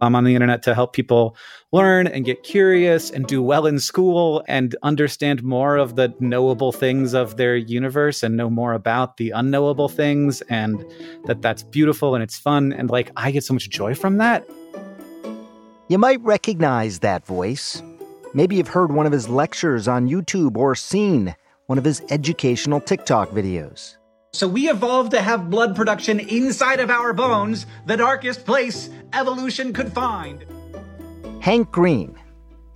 I'm on the internet to help people learn and get curious and do well in school and understand more of the knowable things of their universe and know more about the unknowable things and that that's beautiful and it's fun and like I get so much joy from that. You might recognize that voice. Maybe you've heard one of his lectures on YouTube or seen one of his educational TikTok videos. So we evolved to have blood production inside of our bones, the darkest place evolution could find. Hank Green.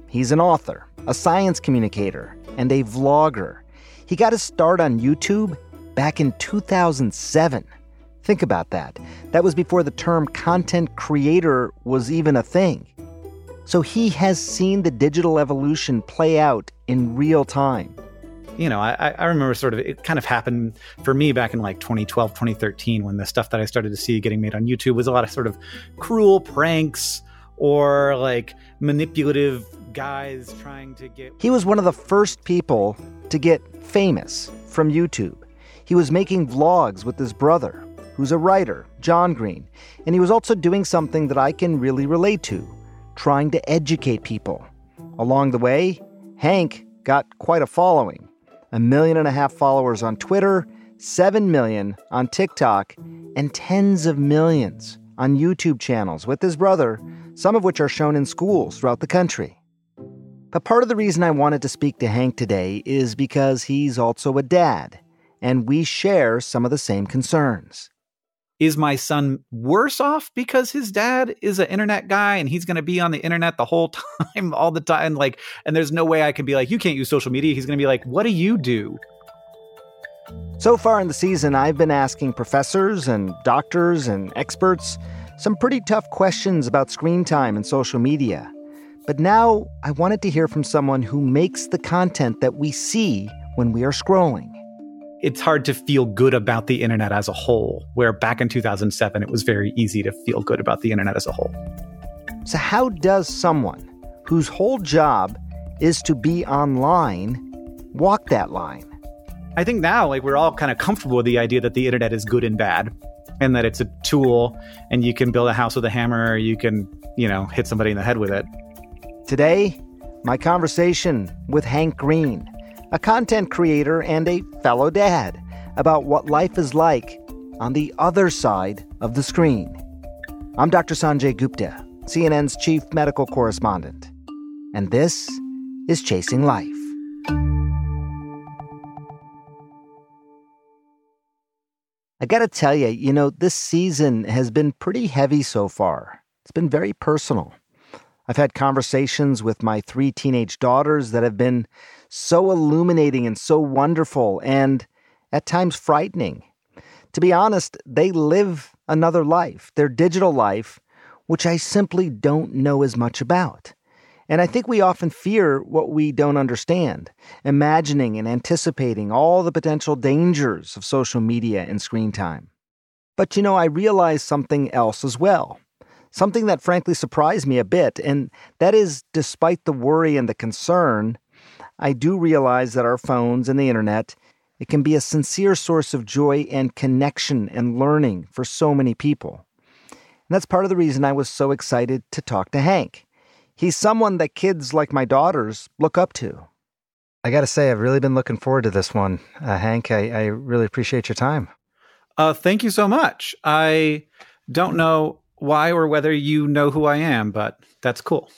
He's an author, a science communicator, and a vlogger. He got his start on YouTube back in 2007. Think about that. That was before the term content creator was even a thing. So he has seen the digital evolution play out in real time you know, I, I remember sort of it kind of happened for me back in like 2012, 2013, when the stuff that I started to see getting made on YouTube was a lot of sort of cruel pranks or like manipulative guys trying to get. He was one of the first people to get famous from YouTube. He was making vlogs with his brother, who's a writer, John Green, and he was also doing something that I can really relate to trying to educate people. Along the way, Hank got quite a following a million and a half followers on Twitter, 7 million on TikTok, and tens of millions on YouTube channels with his brother, some of which are shown in schools throughout the country. But part of the reason I wanted to speak to Hank today is because he's also a dad, and we share some of the same concerns is my son worse off because his dad is an internet guy and he's going to be on the internet the whole time all the time like and there's no way i can be like you can't use social media. He's going to be like what do you do? So far in the season i've been asking professors and doctors and experts some pretty tough questions about screen time and social media. But now i wanted to hear from someone who makes the content that we see when we are scrolling it's hard to feel good about the internet as a whole, where back in 2007, it was very easy to feel good about the internet as a whole. So, how does someone whose whole job is to be online walk that line? I think now, like, we're all kind of comfortable with the idea that the internet is good and bad and that it's a tool and you can build a house with a hammer or you can, you know, hit somebody in the head with it. Today, my conversation with Hank Green a content creator and a fellow dad, about what life is like on the other side of the screen. I'm Dr. Sanjay Gupta, CNN's chief medical correspondent, and this is Chasing Life. I gotta tell you, you know, this season has been pretty heavy so far. It's been very personal. I've had conversations with my three teenage daughters that have been so illuminating and so wonderful and at times frightening. To be honest, they live another life, their digital life, which I simply don't know as much about. And I think we often fear what we don't understand, imagining and anticipating all the potential dangers of social media and screen time. But you know, I realized something else as well. Something that frankly surprised me a bit, and that is despite the worry and the concern, I do realize that our phones and the internet, it can be a sincere source of joy and connection and learning for so many people. And that's part of the reason I was so excited to talk to Hank. He's someone that kids like my daughters look up to. I got to say, I've really been looking forward to this one. Uh, Hank, I, I, really appreciate your time. Uh, thank you so much. I don't know why or whether you know who I am, but that's cool.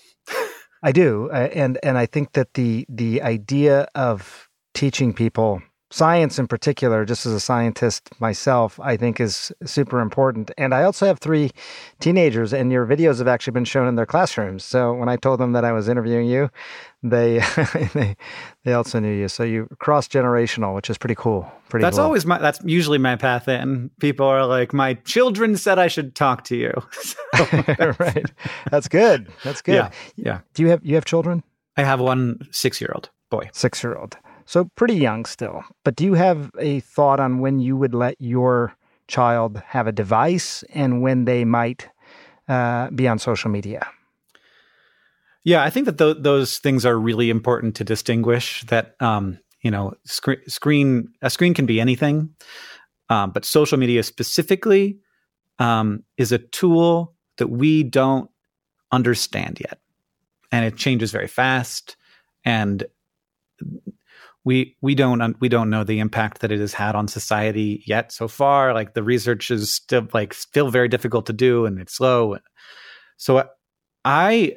I do, uh, and and I think that the the idea of teaching people science in particular, just as a scientist myself, I think is super important. And I also have three teenagers, and your videos have actually been shown in their classrooms. So when I told them that I was interviewing you, they they they also knew you. So you cross generational, which is pretty cool. Pretty. That's cool. always my. That's usually my path in. People are like, my children said I should talk to you. right. That's good. That's good. Yeah. Yeah. Do you have you have children? I have one six year old boy. Six year old. So pretty young still. But do you have a thought on when you would let your child have a device and when they might uh, be on social media? Yeah, I think that th- those things are really important to distinguish. That um, you know, sc- screen a screen can be anything, um, but social media specifically um, is a tool that we don't understand yet, and it changes very fast, and we we don't we don't know the impact that it has had on society yet so far. Like the research is still like still very difficult to do, and it's slow. So I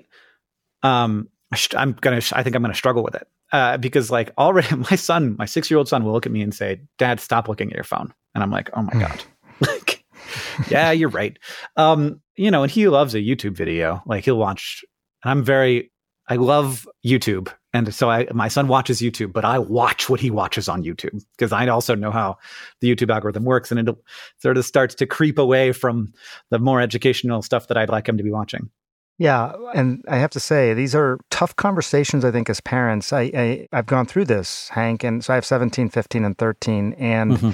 um i'm gonna i think i'm gonna struggle with it uh, because like already my son my six year old son will look at me and say dad stop looking at your phone. And i'm like oh my god. Like yeah you're right. Um you know and he loves a youtube video. Like he'll watch and i'm very i love youtube and so I, my son watches YouTube, but I watch what he watches on YouTube because I also know how the YouTube algorithm works, and it sort of starts to creep away from the more educational stuff that I'd like him to be watching. Yeah, and I have to say these are tough conversations. I think as parents, I, I have gone through this, Hank, and so I have 17, 15, and 13, and. Mm-hmm.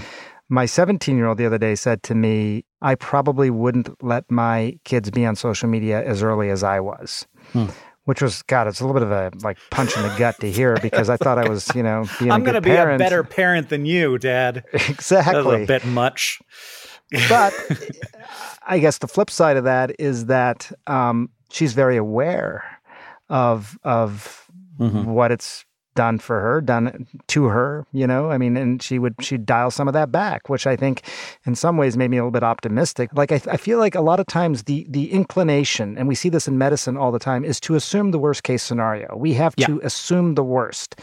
My 17 year old the other day said to me, I probably wouldn't let my kids be on social media as early as I was. Hmm which was God, it's a little bit of a like punch in the gut to hear because I thought I was, you know, being I'm going to be a better parent than you, Dad. Exactly, a bit much. but I guess the flip side of that is that um, she's very aware of of mm-hmm. what it's done for her, done to her, you know? I mean, and she would, she'd dial some of that back, which I think in some ways made me a little bit optimistic. Like, I, I feel like a lot of times the, the inclination, and we see this in medicine all the time, is to assume the worst case scenario. We have yeah. to assume the worst.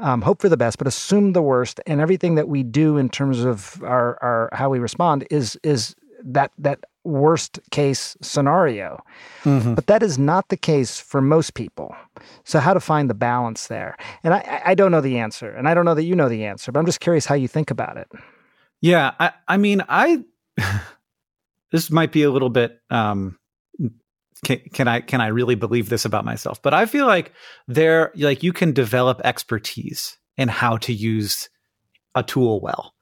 Um, hope for the best, but assume the worst, and everything that we do in terms of our, our how we respond is is that that worst case scenario. Mm-hmm. But that is not the case for most people. So, how to find the balance there? And I, I don't know the answer, and I don't know that you know the answer, but I'm just curious how you think about it. Yeah, I, I mean, I this might be a little bit. Um, can, can I can I really believe this about myself? But I feel like there, like you can develop expertise in how to use a tool well.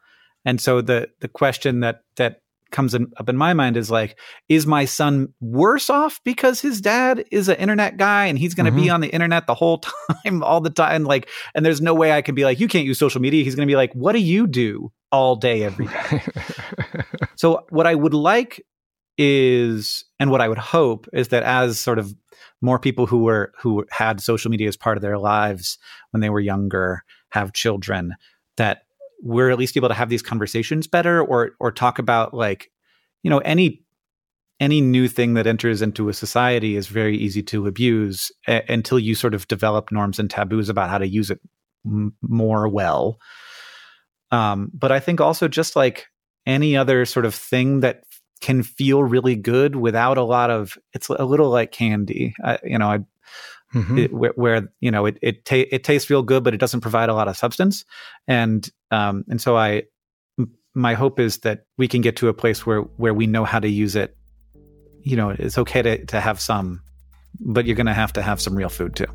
And so the the question that that comes in, up in my mind is like, is my son worse off because his dad is an internet guy and he's going to mm-hmm. be on the internet the whole time, all the time? Like, and there's no way I can be like, you can't use social media. He's going to be like, what do you do all day, every day? so, what I would like is, and what I would hope is that as sort of more people who were who had social media as part of their lives when they were younger have children that we're at least able to have these conversations better or or talk about like you know any any new thing that enters into a society is very easy to abuse a- until you sort of develop norms and taboos about how to use it m- more well. Um, but i think also just like any other sort of thing that can feel really good without a lot of it's a little like candy. I, you know i mm-hmm. it, where, where, you know it it, ta- it tastes real good, but it doesn't provide a lot of substance. And um, and so I, m- my hope is that we can get to a place where where we know how to use it. You know, it's okay to to have some, but you're going to have to have some real food too.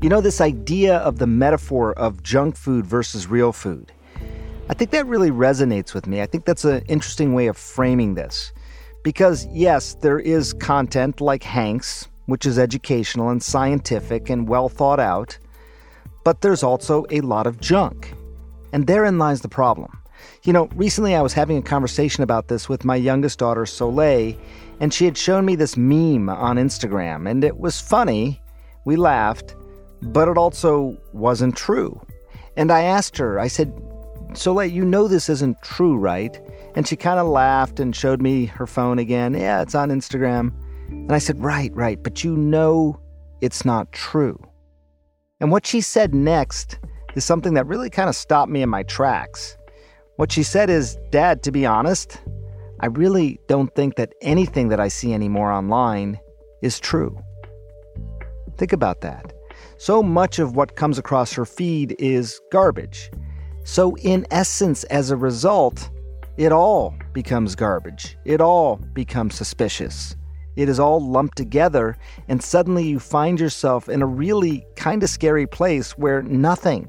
You know, this idea of the metaphor of junk food versus real food. I think that really resonates with me. I think that's an interesting way of framing this. Because, yes, there is content like Hank's, which is educational and scientific and well thought out, but there's also a lot of junk. And therein lies the problem. You know, recently I was having a conversation about this with my youngest daughter, Soleil, and she had shown me this meme on Instagram, and it was funny. We laughed, but it also wasn't true. And I asked her, I said, Soleil, you know this isn't true, right? And she kind of laughed and showed me her phone again. Yeah, it's on Instagram. And I said, Right, right, but you know it's not true. And what she said next is something that really kind of stopped me in my tracks. What she said is, Dad, to be honest, I really don't think that anything that I see anymore online is true. Think about that. So much of what comes across her feed is garbage. So, in essence, as a result, it all becomes garbage. It all becomes suspicious. It is all lumped together, and suddenly you find yourself in a really kind of scary place where nothing,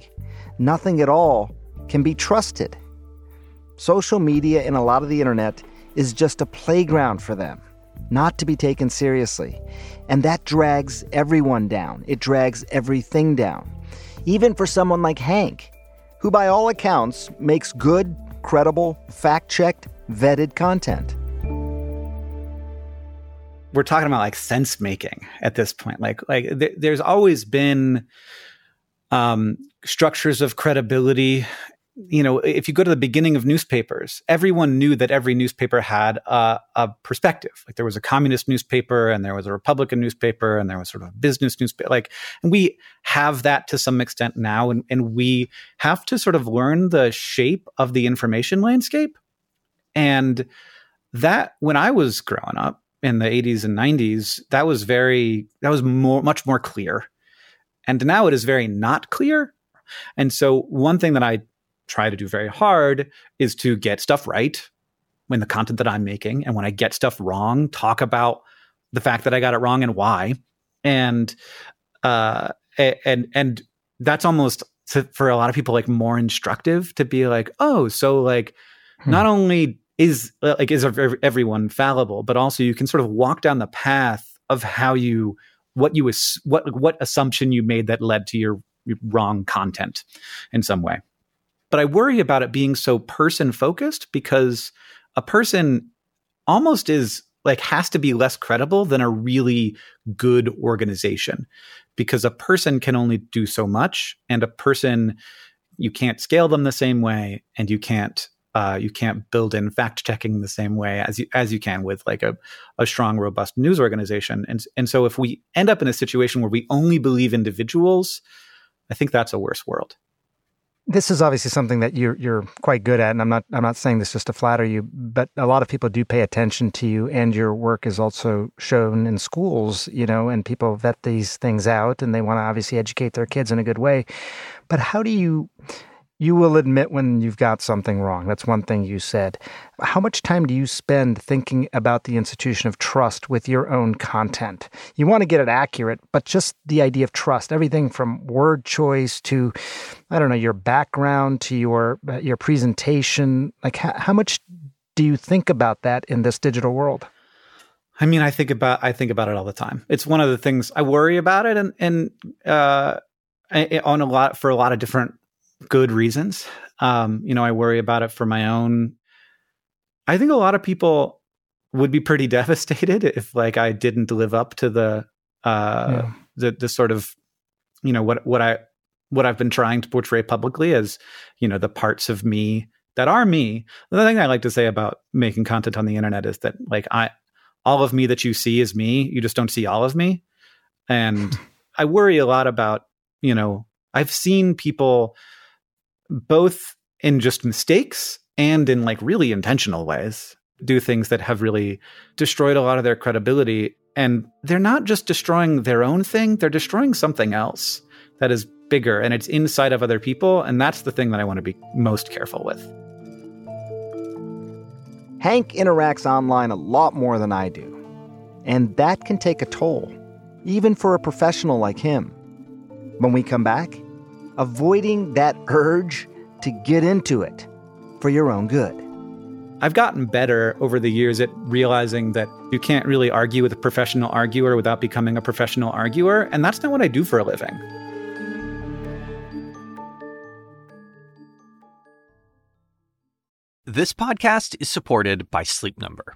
nothing at all, can be trusted. Social media and a lot of the internet is just a playground for them, not to be taken seriously. And that drags everyone down. It drags everything down. Even for someone like Hank, who by all accounts makes good, credible, fact checked, vetted content. We're talking about like sense making at this point. Like, like th- there's always been um, structures of credibility you know, if you go to the beginning of newspapers, everyone knew that every newspaper had a, a, perspective. Like there was a communist newspaper and there was a Republican newspaper and there was sort of a business newspaper. Like, and we have that to some extent now. And, and we have to sort of learn the shape of the information landscape. And that, when I was growing up in the 80s and 90s, that was very, that was more, much more clear. And now it is very not clear. And so, one thing that I try to do very hard is to get stuff right when the content that I'm making. And when I get stuff wrong, talk about the fact that I got it wrong and why. And, uh, and, and that's almost to, for a lot of people like more instructive to be like, oh, so like hmm. not only is like is everyone fallible, but also you can sort of walk down the path of how you what you what what assumption you made that led to your wrong content in some way. But I worry about it being so person focused because a person almost is like has to be less credible than a really good organization because a person can only do so much and a person you can't scale them the same way and you can't uh, you can't build in fact checking the same way as you as you can with like a, a strong robust news organization. And and so if we end up in a situation where we only believe individuals i think that's a worse world this is obviously something that you're you're quite good at, and I'm not I'm not saying this just to flatter you, but a lot of people do pay attention to you, and your work is also shown in schools, you know, and people vet these things out, and they want to obviously educate their kids in a good way. But how do you you will admit when you've got something wrong. That's one thing you said. How much time do you spend thinking about the institution of trust with your own content? You want to get it accurate, but just the idea of trust, everything from word choice to, I don't know, your background to your your presentation. Like, how, how much do you think about that in this digital world? I mean, I think about I think about it all the time. It's one of the things I worry about it, and and uh, on a lot for a lot of different good reasons. Um, you know, I worry about it for my own. I think a lot of people would be pretty devastated if like I didn't live up to the uh yeah. the the sort of you know what what I what I've been trying to portray publicly as you know the parts of me that are me. The thing I like to say about making content on the internet is that like I all of me that you see is me. You just don't see all of me. And I worry a lot about, you know, I've seen people both in just mistakes and in like really intentional ways do things that have really destroyed a lot of their credibility. And they're not just destroying their own thing they're destroying something else that is bigger and it's inside of other people and that's the thing that i want to be most careful with. Hank interacts online a lot more than i do and that can take a toll even for a professional like him. When we come back avoiding that urge to get into it for your own good. I've gotten better over the years at realizing that you can't really argue with a professional arguer without becoming a professional arguer, and that's not what I do for a living. This podcast is supported by Sleep Number.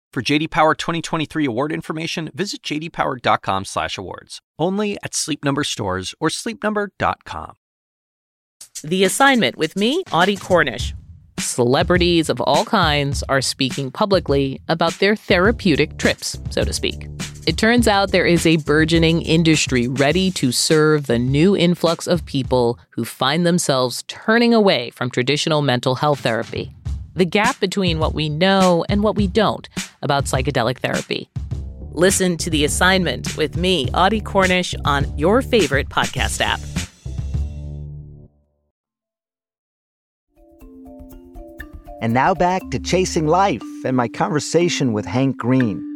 For JD Power 2023 award information, visit jdpower.com/awards. Only at Sleep Number stores or sleepnumber.com. The assignment with me, Audie Cornish. Celebrities of all kinds are speaking publicly about their therapeutic trips, so to speak. It turns out there is a burgeoning industry ready to serve the new influx of people who find themselves turning away from traditional mental health therapy the gap between what we know and what we don't about psychedelic therapy. Listen to The Assignment with me, Audie Cornish, on your favorite podcast app. And now back to Chasing Life and my conversation with Hank Green.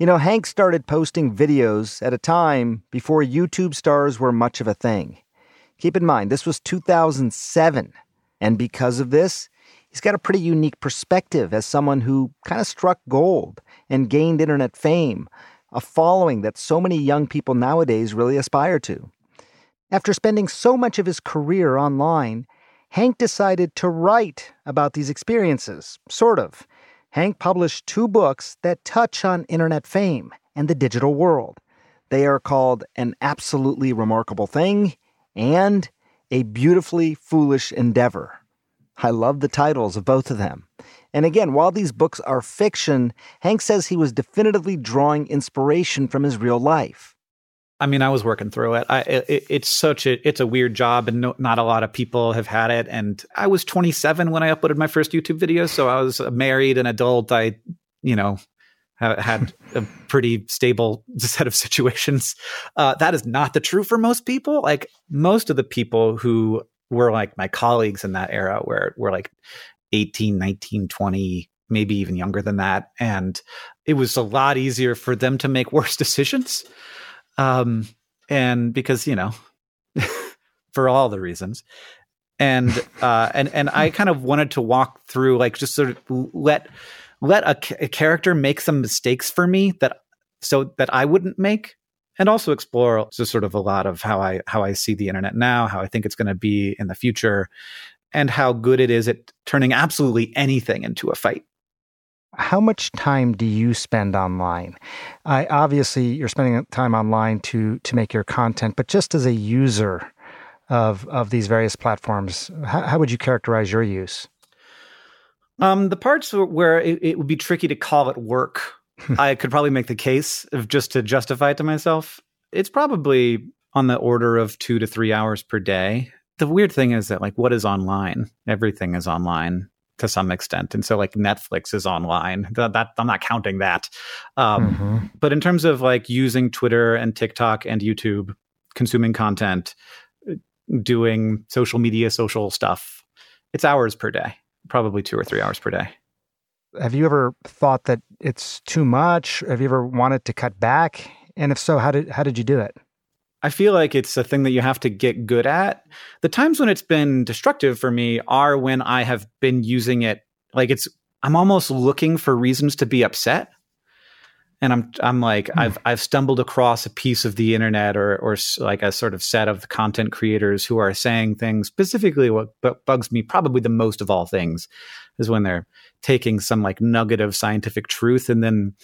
You know, Hank started posting videos at a time before YouTube stars were much of a thing. Keep in mind, this was 2007. And because of this, he's got a pretty unique perspective as someone who kind of struck gold and gained internet fame, a following that so many young people nowadays really aspire to. After spending so much of his career online, Hank decided to write about these experiences, sort of. Hank published two books that touch on internet fame and the digital world. They are called An Absolutely Remarkable Thing and A Beautifully Foolish Endeavor. I love the titles of both of them. And again, while these books are fiction, Hank says he was definitively drawing inspiration from his real life. I mean, I was working through it. I, it it's such a it's a weird job, and no, not a lot of people have had it. And I was 27 when I uploaded my first YouTube video, so I was married, an adult. I, you know, had a pretty stable set of situations. Uh, that is not the true for most people. Like most of the people who were like my colleagues in that era where were like 18, 19, 20, maybe even younger than that. And it was a lot easier for them to make worse decisions. Um, and because, you know, for all the reasons. And uh, and and I kind of wanted to walk through like just sort of let let a, a character make some mistakes for me that so that I wouldn't make and also explore just sort of a lot of how I how I see the internet now, how I think it's going to be in the future, and how good it is at turning absolutely anything into a fight. How much time do you spend online? I obviously you're spending time online to to make your content, but just as a user of of these various platforms, how, how would you characterize your use? Um, the parts where it, it would be tricky to call it work, I could probably make the case of just to justify it to myself. It's probably on the order of two to three hours per day. The weird thing is that, like, what is online? Everything is online to some extent, and so like Netflix is online. That, that I'm not counting that. Um, mm-hmm. But in terms of like using Twitter and TikTok and YouTube, consuming content, doing social media, social stuff, it's hours per day probably two or three hours per day. Have you ever thought that it's too much? Have you ever wanted to cut back? And if so, how did how did you do it? I feel like it's a thing that you have to get good at. The times when it's been destructive for me are when I have been using it like it's I'm almost looking for reasons to be upset and I'm I'm like hmm. I've I've stumbled across a piece of the internet or or like a sort of set of content creators who are saying things specifically what bugs me probably the most of all things is when they're taking some like nugget of scientific truth and then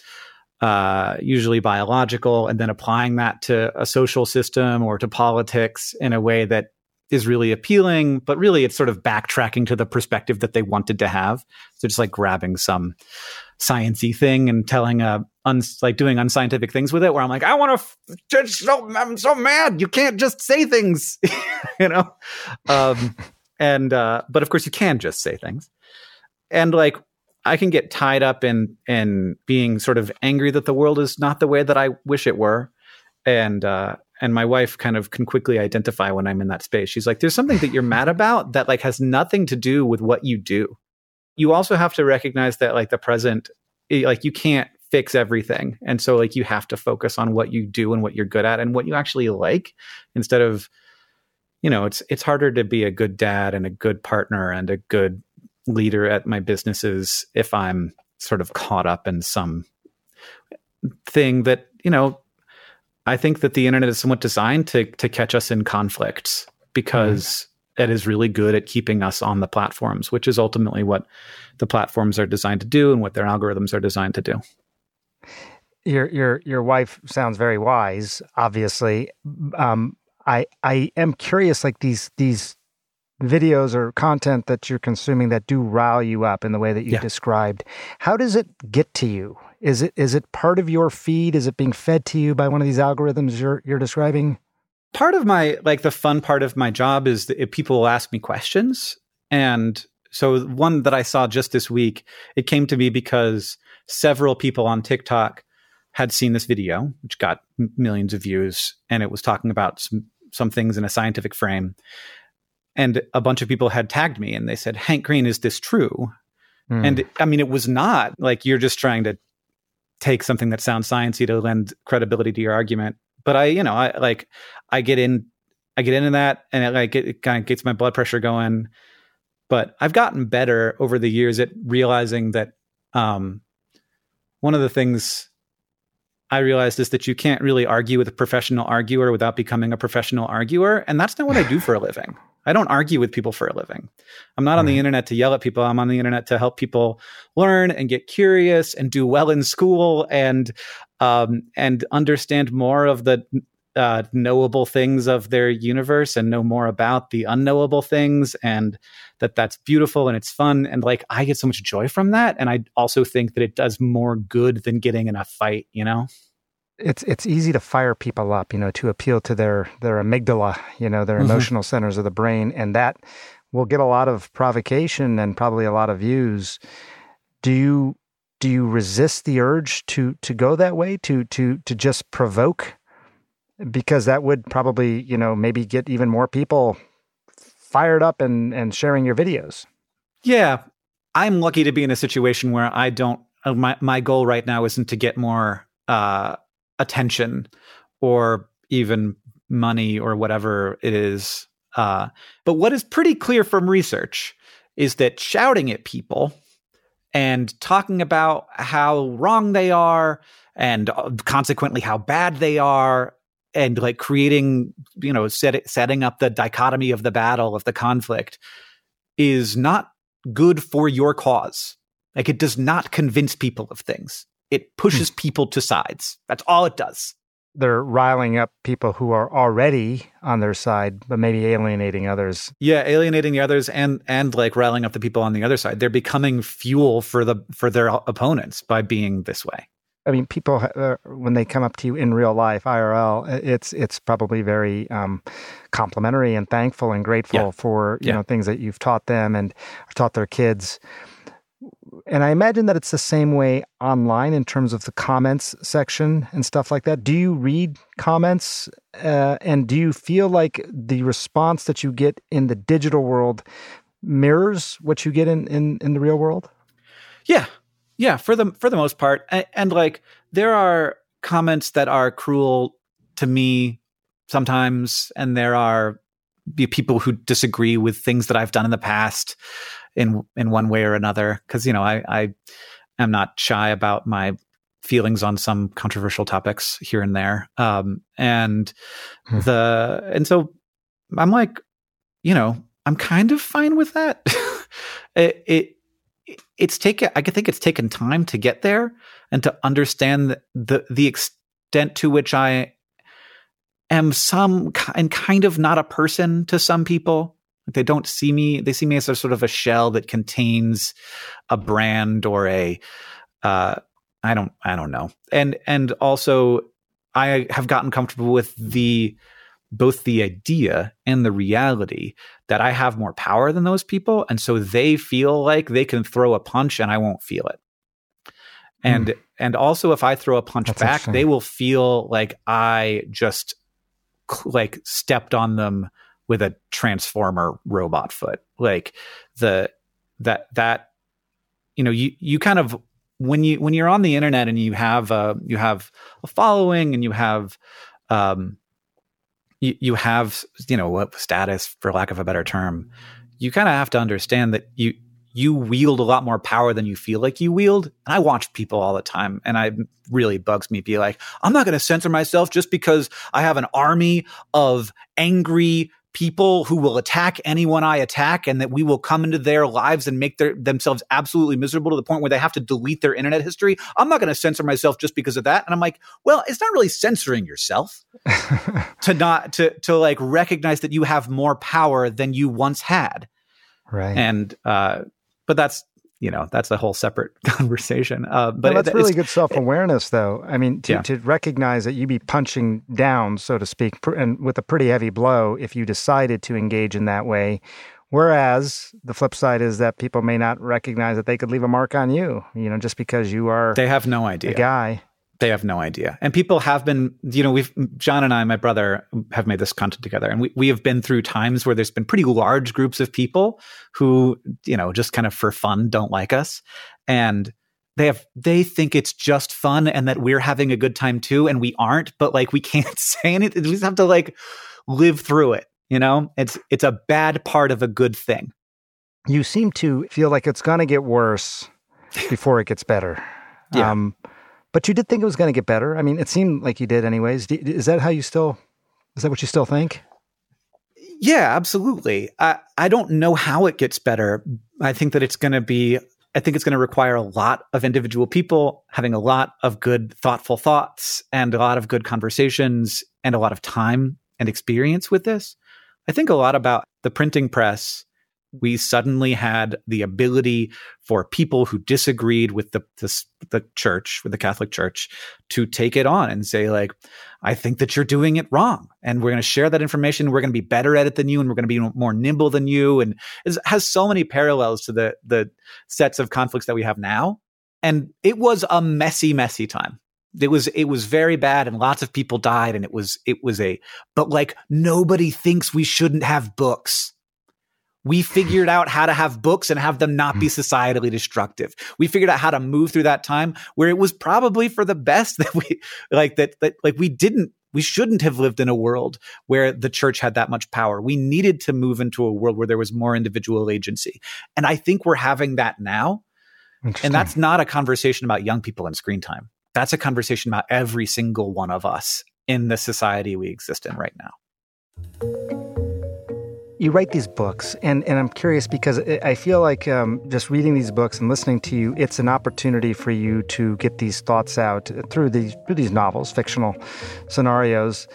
uh, usually biological and then applying that to a social system or to politics in a way that is really appealing, but really it's sort of backtracking to the perspective that they wanted to have. So just like grabbing some sciency thing and telling a un, like doing unscientific things with it where I'm like, I want to just so I'm so mad. You can't just say things, you know? Um, and, uh, but of course you can just say things. And like, I can get tied up in, in being sort of angry that the world is not the way that I wish it were. And, uh, and my wife kind of can quickly identify when I'm in that space. She's like, there's something that you're mad about that like has nothing to do with what you do. you also have to recognize that like the present eh, like you can't fix everything and so like you have to focus on what you do and what you're good at and what you actually like instead of you know it's it's harder to be a good dad and a good partner and a good leader at my businesses if i'm sort of caught up in some thing that you know i think that the internet is somewhat designed to to catch us in conflicts because mm it is really good at keeping us on the platforms, which is ultimately what the platforms are designed to do and what their algorithms are designed to do. Your your your wife sounds very wise. Obviously, um, I I am curious. Like these these videos or content that you're consuming that do rile you up in the way that you yeah. described. How does it get to you? Is it is it part of your feed? Is it being fed to you by one of these algorithms you're you're describing? part of my like the fun part of my job is that people will ask me questions and so one that i saw just this week it came to me because several people on tiktok had seen this video which got millions of views and it was talking about some, some things in a scientific frame and a bunch of people had tagged me and they said hank green is this true mm. and i mean it was not like you're just trying to take something that sounds sciencey to lend credibility to your argument but I, you know, I like I get in, I get into that, and it like it, it kind of gets my blood pressure going. But I've gotten better over the years at realizing that um, one of the things I realized is that you can't really argue with a professional arguer without becoming a professional arguer, and that's not what I do for a living. I don't argue with people for a living. I'm not on the internet to yell at people. I'm on the internet to help people learn and get curious and do well in school and um, and understand more of the uh, knowable things of their universe and know more about the unknowable things and that that's beautiful and it's fun and like i get so much joy from that and i also think that it does more good than getting in a fight you know it's it's easy to fire people up, you know, to appeal to their their amygdala, you know, their mm-hmm. emotional centers of the brain, and that will get a lot of provocation and probably a lot of views. Do you do you resist the urge to to go that way to to to just provoke? Because that would probably, you know, maybe get even more people fired up and and sharing your videos. Yeah, I'm lucky to be in a situation where I don't. Uh, my my goal right now isn't to get more uh, attention or even money or whatever it is. Uh, but what is pretty clear from research is that shouting at people and talking about how wrong they are and uh, consequently how bad they are and like creating you know set, setting up the dichotomy of the battle of the conflict is not good for your cause like it does not convince people of things it pushes hmm. people to sides. That's all it does. They're riling up people who are already on their side, but maybe alienating others. Yeah, alienating the others and and like riling up the people on the other side. They're becoming fuel for the for their opponents by being this way. I mean, people uh, when they come up to you in real life, IRL, it's it's probably very um, complimentary and thankful and grateful yeah. for you yeah. know things that you've taught them and taught their kids and I imagine that it's the same way online in terms of the comments section and stuff like that. Do you read comments uh, and do you feel like the response that you get in the digital world mirrors what you get in, in, in the real world? Yeah. Yeah, for the for the most part. And, and like there are comments that are cruel to me sometimes and there are people who disagree with things that I've done in the past in in one way or another because you know I I am not shy about my feelings on some controversial topics here and there. Um and hmm. the and so I'm like you know I'm kind of fine with that. It, it it's taken i think it's taken time to get there and to understand the, the the extent to which i am some and kind of not a person to some people they don't see me. They see me as a sort of a shell that contains a brand or a. Uh, I don't. I don't know. And and also, I have gotten comfortable with the both the idea and the reality that I have more power than those people, and so they feel like they can throw a punch and I won't feel it. And mm. and also, if I throw a punch That's back, they will feel like I just like stepped on them with a transformer robot foot like the that that you know, you you kind of when you when you're on the internet and you have a you have a following and you have um you, you have you know what status for lack of a better term you kind of have to understand that you you wield a lot more power than you feel like you wield. And I watch people all the time and I really bugs me be like, I'm not going to censor myself just because I have an army of angry people who will attack anyone I attack and that we will come into their lives and make their, themselves absolutely miserable to the point where they have to delete their internet history. I'm not going to censor myself just because of that. And I'm like, well, it's not really censoring yourself to not to to like recognize that you have more power than you once had. Right. And uh but that's you know that's a whole separate conversation. Uh, but well, that's really good self awareness, though. I mean, to, yeah. to recognize that you'd be punching down, so to speak, and with a pretty heavy blow if you decided to engage in that way. Whereas the flip side is that people may not recognize that they could leave a mark on you, you know, just because you are they have no idea a guy. They have no idea. And people have been, you know, we've, John and I, my brother, have made this content together. And we, we have been through times where there's been pretty large groups of people who, you know, just kind of for fun don't like us. And they have, they think it's just fun and that we're having a good time too. And we aren't, but like we can't say anything. We just have to like live through it. You know, it's, it's a bad part of a good thing. You seem to feel like it's going to get worse before it gets better. Yeah. Um, but you did think it was going to get better. I mean, it seemed like you did, anyways. Is that how you still? Is that what you still think? Yeah, absolutely. I I don't know how it gets better. I think that it's going to be. I think it's going to require a lot of individual people having a lot of good, thoughtful thoughts and a lot of good conversations and a lot of time and experience with this. I think a lot about the printing press we suddenly had the ability for people who disagreed with the, the, the church, with the Catholic Church, to take it on and say, like, I think that you're doing it wrong, and we're going to share that information. We're going to be better at it than you, and we're going to be more nimble than you, and it has so many parallels to the the sets of conflicts that we have now. And it was a messy, messy time it was it was very bad and lots of people died and it was it was a but like nobody thinks we shouldn't have books we figured out how to have books and have them not be hmm. societally destructive. We figured out how to move through that time where it was probably for the best that we like that that like we didn't we shouldn't have lived in a world where the church had that much power. We needed to move into a world where there was more individual agency. And I think we're having that now. And that's not a conversation about young people and screen time. That's a conversation about every single one of us in the society we exist in right now you write these books, and, and I'm curious because I feel like um, just reading these books and listening to you, it's an opportunity for you to get these thoughts out through these through these novels, fictional scenarios.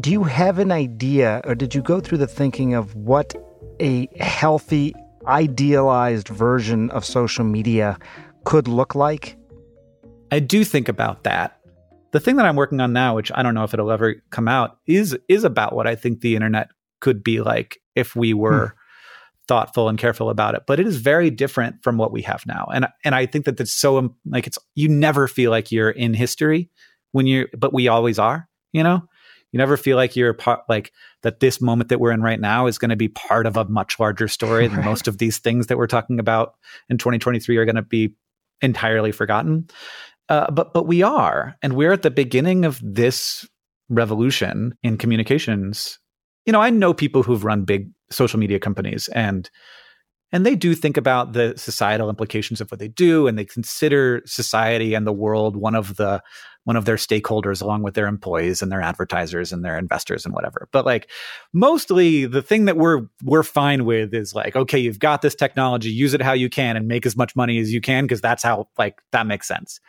Do you have an idea, or did you go through the thinking of what a healthy, idealized version of social media could look like? I do think about that. The thing that I'm working on now, which I don't know if it'll ever come out, is is about what I think the internet could be like if we were hmm. thoughtful and careful about it. But it is very different from what we have now. And and I think that that's so like it's you never feel like you're in history when you're but we always are, you know? You never feel like you're part like that this moment that we're in right now is going to be part of a much larger story right. most of these things that we're talking about in 2023 are going to be entirely forgotten. Uh, but but we are, and we're at the beginning of this revolution in communications you know, I know people who've run big social media companies and and they do think about the societal implications of what they do and they consider society and the world one of the one of their stakeholders along with their employees and their advertisers and their investors and whatever. But like mostly the thing that we're we're fine with is like okay you've got this technology use it how you can and make as much money as you can because that's how like that makes sense.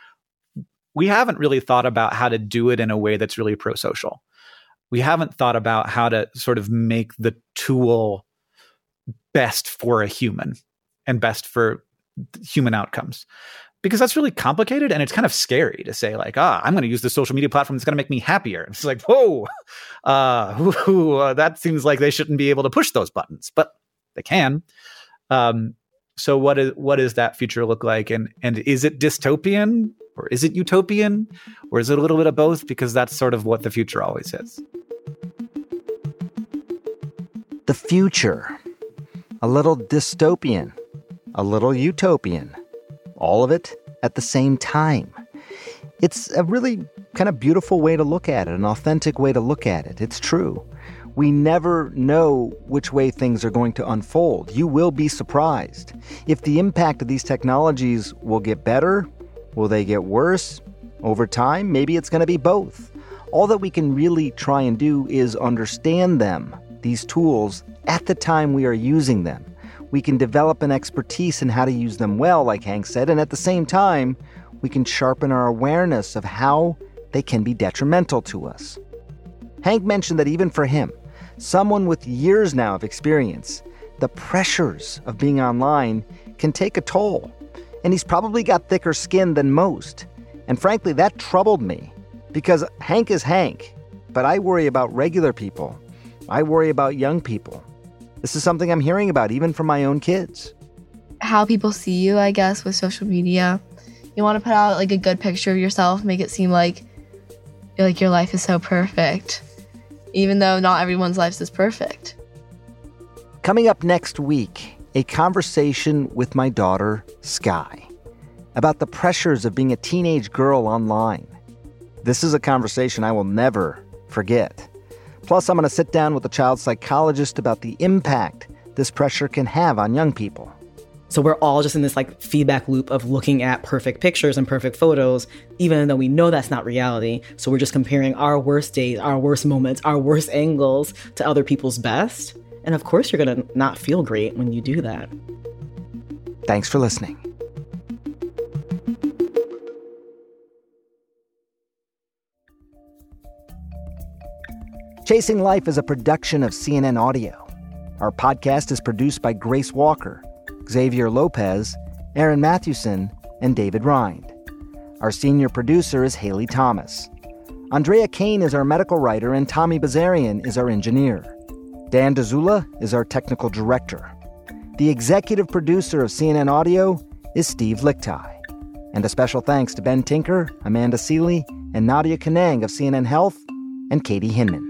We haven't really thought about how to do it in a way that's really pro social we haven't thought about how to sort of make the tool best for a human and best for human outcomes. Because that's really complicated and it's kind of scary to say like ah i'm going to use the social media platform that's going to make me happier. It's like whoa uh, uh, that seems like they shouldn't be able to push those buttons. But they can. Um, so what is what does that future look like? And and is it dystopian or is it utopian? Or is it a little bit of both? Because that's sort of what the future always is the future. A little dystopian, a little utopian. all of it at the same time. It's a really kind of beautiful way to look at it, an authentic way to look at it. It's true. We never know which way things are going to unfold. You will be surprised. If the impact of these technologies will get better, will they get worse? Over time, maybe it's going to be both. All that we can really try and do is understand them, these tools, at the time we are using them. We can develop an expertise in how to use them well, like Hank said, and at the same time, we can sharpen our awareness of how they can be detrimental to us. Hank mentioned that even for him, someone with years now of experience, the pressures of being online can take a toll. And he's probably got thicker skin than most. And frankly, that troubled me because Hank is Hank, but I worry about regular people. I worry about young people. This is something I'm hearing about even from my own kids. How people see you, I guess, with social media. You want to put out like a good picture of yourself, make it seem like like your life is so perfect, even though not everyone's life is perfect. Coming up next week, a conversation with my daughter, Sky, about the pressures of being a teenage girl online. This is a conversation I will never forget. Plus, I'm going to sit down with a child psychologist about the impact this pressure can have on young people. So we're all just in this like feedback loop of looking at perfect pictures and perfect photos, even though we know that's not reality. So we're just comparing our worst days, our worst moments, our worst angles to other people's best. And of course, you're going to not feel great when you do that. Thanks for listening. Chasing Life is a production of CNN Audio. Our podcast is produced by Grace Walker, Xavier Lopez, Aaron Mathewson, and David Rind. Our senior producer is Haley Thomas. Andrea Kane is our medical writer, and Tommy Bazarian is our engineer. Dan Dzula is our technical director. The executive producer of CNN Audio is Steve Lickteig. And a special thanks to Ben Tinker, Amanda Sealy, and Nadia Kounang of CNN Health, and Katie Hinman.